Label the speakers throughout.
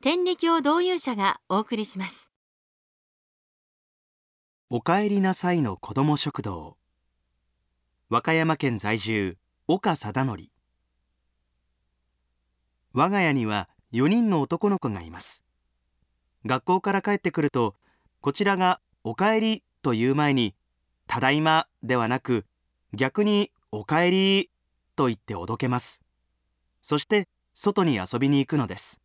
Speaker 1: 天理教導遊者がお送りします。
Speaker 2: おかえりなさいの子ども食堂。和歌山県在住岡貞則。我が家には4人の男の子がいます。学校から帰ってくるとこちらがおかえりという前にただいまではなく逆におかえりと言っておどけます。そして外に遊びに行くのです。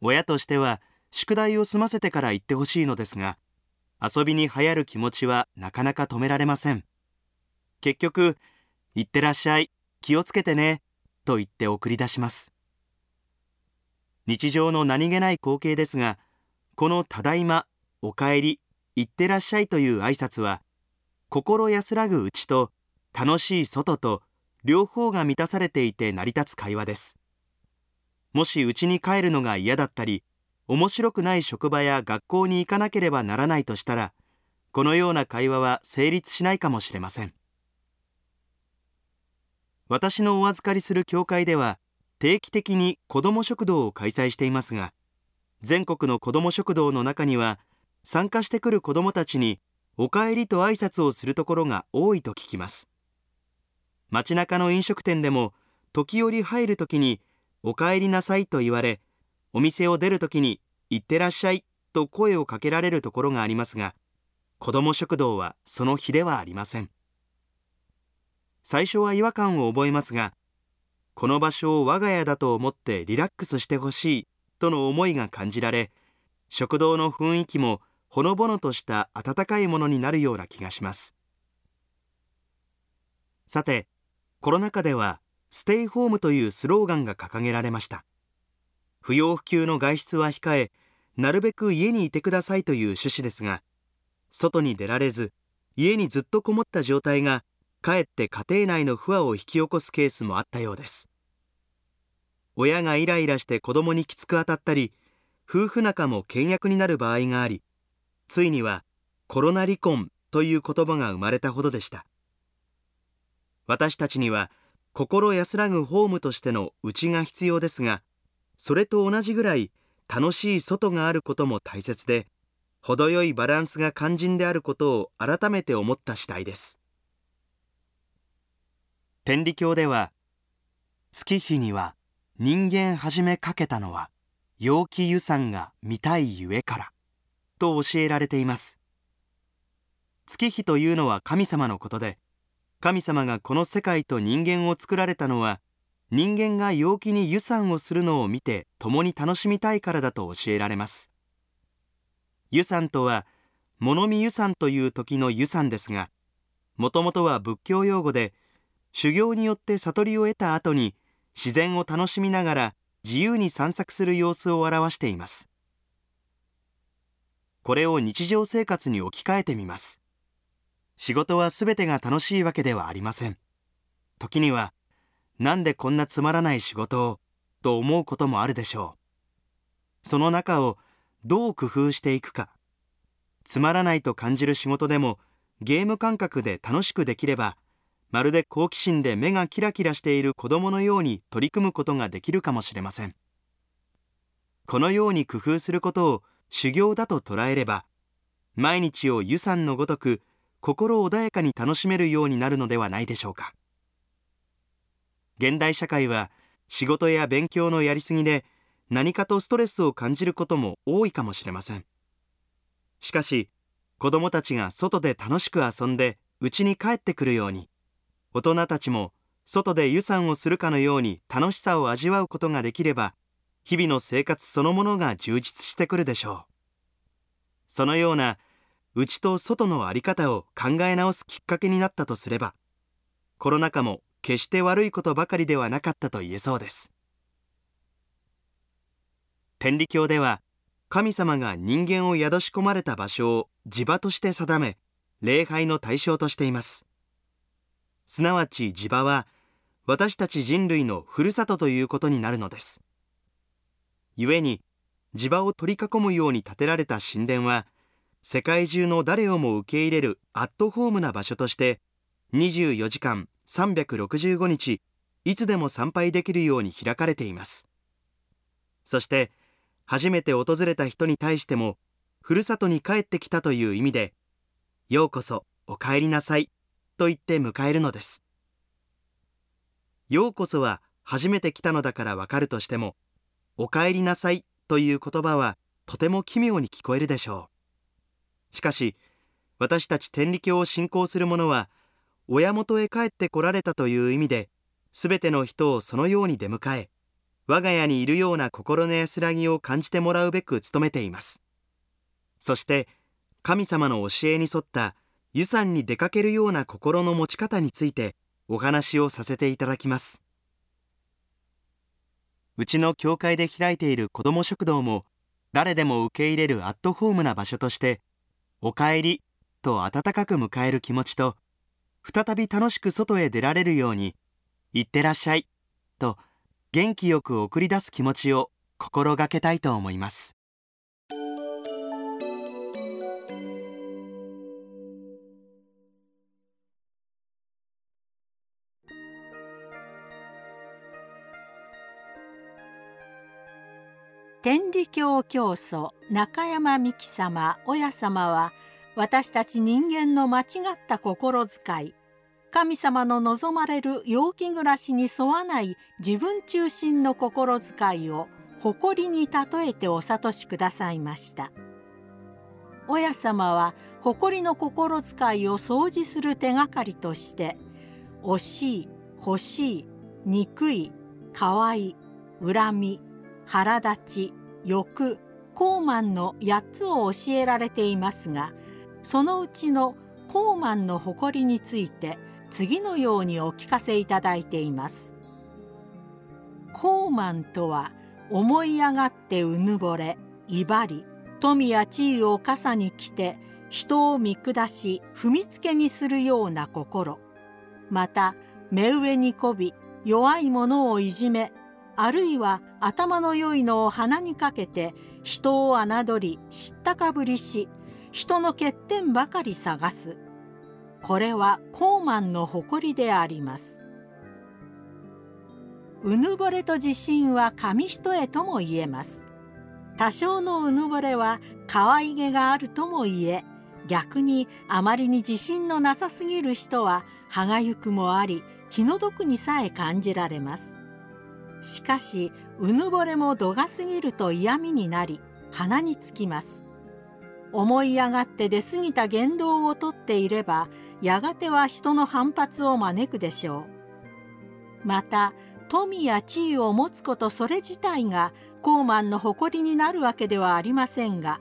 Speaker 2: 親としては宿題を済ませてから行ってほしいのですが遊びに流行る気持ちはなかなか止められません。結局「行ってらっしゃい気をつけてね」と言って送り出します。日常の何気ない光景ですがこの「ただいま」「おかえり」「行ってらっしゃい」という挨拶は心安らぐうちと楽しい外と両方が満たされていて成り立つ会話です。もし家に帰るのが嫌だったり面白くない職場や学校に行かなければならないとしたらこのような会話は成立しないかもしれません。私のお預かりする教会では定期的に子ども食堂を開催していますが全国の子ども食堂の中には参加してくる子どもたちにお帰りと挨拶をするところが多いと聞きます。街中の飲食店でも時折入る時にお帰りなさいと言われお店を出るときに行ってらっしゃいと声をかけられるところがありますが子ども食堂はその日ではありません。最初は違和感を覚えますがこの場所を我が家だと思ってリラックスしてほしいとの思いが感じられ食堂の雰囲気もほのぼのとした温かいものになるような気がします。さてコロナ禍ではステイホームというスローガンが掲げられました。不要不急の外出は控えなるべく家にいてくださいという趣旨ですが外に出られず家にずっとこもった状態がかえって家庭内の不和を引き起こすケースもあったようです。親がイライラして子供にきつく当たったり夫婦仲も倹約になる場合がありついにはコロナ離婚という言葉が生まれたほどでした。私たちには心安らぐホームとしての家が必要ですがそれと同じぐらい楽しい外があることも大切で程よいバランスが肝心であることを改めて思った次第です。天理教では月日には人間始めかけたのは陽気湯さが見たいゆえからと教えられています。月日というのは神様のことで神様がこの世界と人間を作られたのは人間が陽気に湯散をするのを見て共に楽しみたいからだと教えられます。湯散とは物見湯散という時の湯散ですがもともとは仏教用語で修行によって悟りを得た後に自然を楽しみながら自由に散策する様子を表しています。これを日常生活に置き換えてみます。仕事は全てが楽しいわけではありません。時にはなんでこんなつまらない仕事をと思うこともあるでしょう。その中をどう工夫していくか。つまらないと感じる仕事でもゲーム感覚で楽しくできればまるで好奇心で目がキラキラしている子供のように取り組むことができるかもしれません。このように工夫することを修行だと捉えれば毎日を湯さんのごとく心穏やかに楽しめるようになるのではないでしょうか。現代社会は仕事や勉強のやりすぎで何かとストレスを感じることも多いかもしれません。しかし子どもたちが外で楽しく遊んで家に帰ってくるように大人たちも外で湯散をするかのように楽しさを味わうことができれば日々の生活そのものが充実してくるでしょう。そのような内と外の在り方を考え直すきっかけになったとすればコロナ禍も決して悪いことばかりではなかったと言えそうです。天理教では神様が人間を宿し込まれた場所を地場として定め礼拝の対象としています。すなわち地場は私たち人類のふるさとということになるのです。故に地場を取り囲むように建てられた神殿は世界中の誰をも受け入れるアットホームな場所として24時間365日いつでも参拝できるように開かれています。そして初めて訪れた人に対してもふるさとに帰ってきたという意味でようこそお帰りなさいと言って迎えるのです。ようこそは初めて来たのだからわかるとしてもお帰りなさいという言葉はとても奇妙に聞こえるでしょう。しかし私たち天理教を信仰する者は親元へ帰ってこられたという意味ですべての人をそのように出迎え我が家にいるような心の安らぎを感じてもらうべく努めています。そして神様の教えに沿った湯山に出かけるような心の持ち方についてお話をさせていただきます。うちの教会で開いている子ども食堂も誰でも受け入れるアットホームな場所としておかえりと温かく迎える気持ちと再び楽しく外へ出られるようにいってらっしゃいと元気よく送り出す気持ちを心がけたいと思います。
Speaker 3: 天理教教祖中山美紀様親様は私たち人間の間違った心遣い。神様の望まれる陽気暮らしに沿わない自分中心の心遣いを誇りに例えてお諭しくださいました。親様は誇りの心遣いを掃除する手がかりとして惜しい欲しい憎いかわい恨み腹立ち欲高慢の8つを教えられていますがそのうちの高慢の誇りについて次のようにお聞かせいただいています。高慢とは思い上がってうぬぼれ威張り富や地位を傘に着て人を見下し踏みつけにするような心また目上にこび弱い者をいじめあるいは頭の良いのを鼻にかけて人を侮り知ったかぶりし人の欠点ばかり探す。これは高慢の誇りであります。うぬぼれと自信は紙一重とも言えます。多少のうぬぼれは可愛げがあるとも言え逆にあまりに自信のなさすぎる人は歯がゆくもあり気の毒にさえ感じられます。しかしうぬぼれも度が過ぎると嫌味になり鼻につきます。思い上がって出過ぎた言動をとっていればやがては人の反発を招くでしょう。また富や地位を持つことそれ自体が高慢の誇りになるわけではありませんが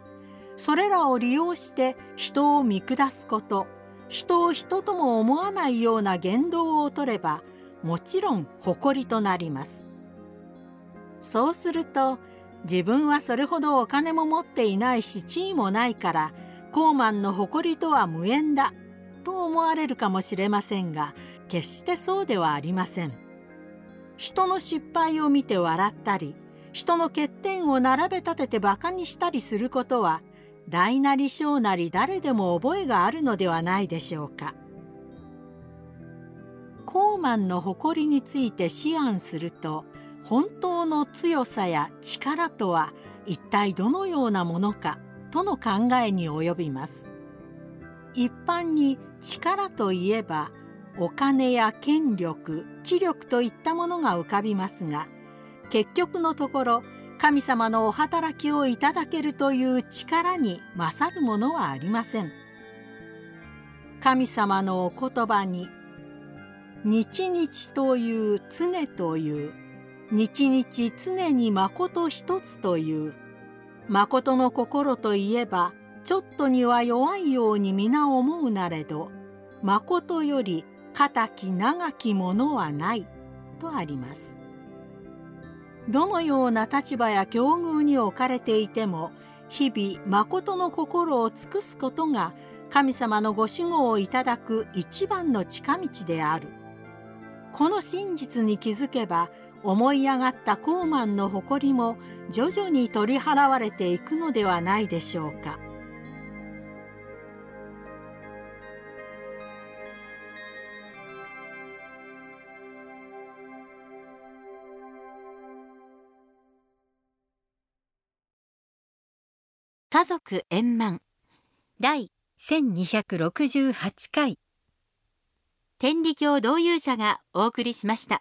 Speaker 3: それらを利用して人を見下すこと人を人とも思わないような言動をとればもちろん誇りとなります。そうすると自分はそれほどお金も持っていないし地位もないから高慢の誇りとは無縁だと思われるかもしれませんが決してそうではありません。人の失敗を見て笑ったり人の欠点を並べ立ててバカにしたりすることは大なり小なり誰でも覚えがあるのではないでしょうか。高慢の誇りについて思案すると本当の強さや力とは一体どのようなものかとの考えに及びます。一般に力といえばお金や権力知力といったものが浮かびますが結局のところ神様のお働きをいただけるという力に勝るものはありません。神様のお言葉に「日々という常という日々常に誠一つという誠の心といえばちょっとには弱いように皆思うなれど誠より堅き長きものはないとあります。どのような立場や境遇に置かれていても日々誠の心を尽くすことが神様のご守護をいただく一番の近道であるこの真実に気づけば思い上がった高慢の誇りも徐々に取り払われていくのではないでしょうか。
Speaker 1: 家族円満第1268回天理教導遊者がお送りしました。